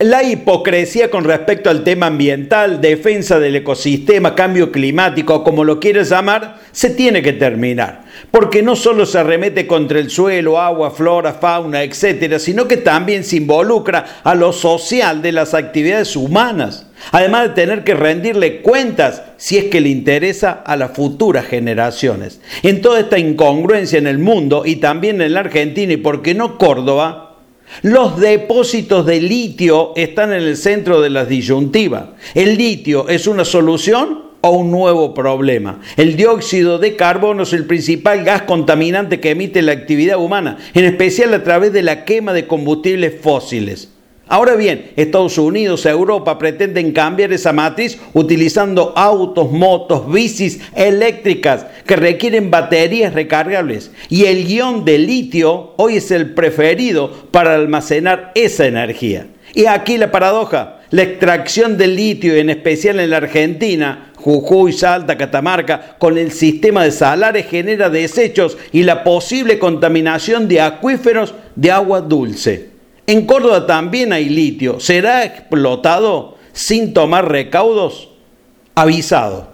La hipocresía con respecto al tema ambiental, defensa del ecosistema, cambio climático, como lo quieras llamar, se tiene que terminar. Porque no solo se arremete contra el suelo, agua, flora, fauna, etcétera, sino que también se involucra a lo social de las actividades humanas. Además de tener que rendirle cuentas si es que le interesa a las futuras generaciones. En toda esta incongruencia en el mundo y también en la Argentina y por qué no Córdoba, los depósitos de litio están en el centro de las disyuntivas. ¿El litio es una solución o un nuevo problema? El dióxido de carbono es el principal gas contaminante que emite la actividad humana, en especial a través de la quema de combustibles fósiles. Ahora bien, Estados Unidos, Europa pretenden cambiar esa matriz utilizando autos, motos, bicis eléctricas que requieren baterías recargables. Y el guion de litio hoy es el preferido para almacenar esa energía. Y aquí la paradoja, la extracción del litio, en especial en la Argentina, Jujuy, Salta, Catamarca, con el sistema de salares genera desechos y la posible contaminación de acuíferos de agua dulce. En Córdoba también hay litio. ¿Será explotado sin tomar recaudos? Avisado.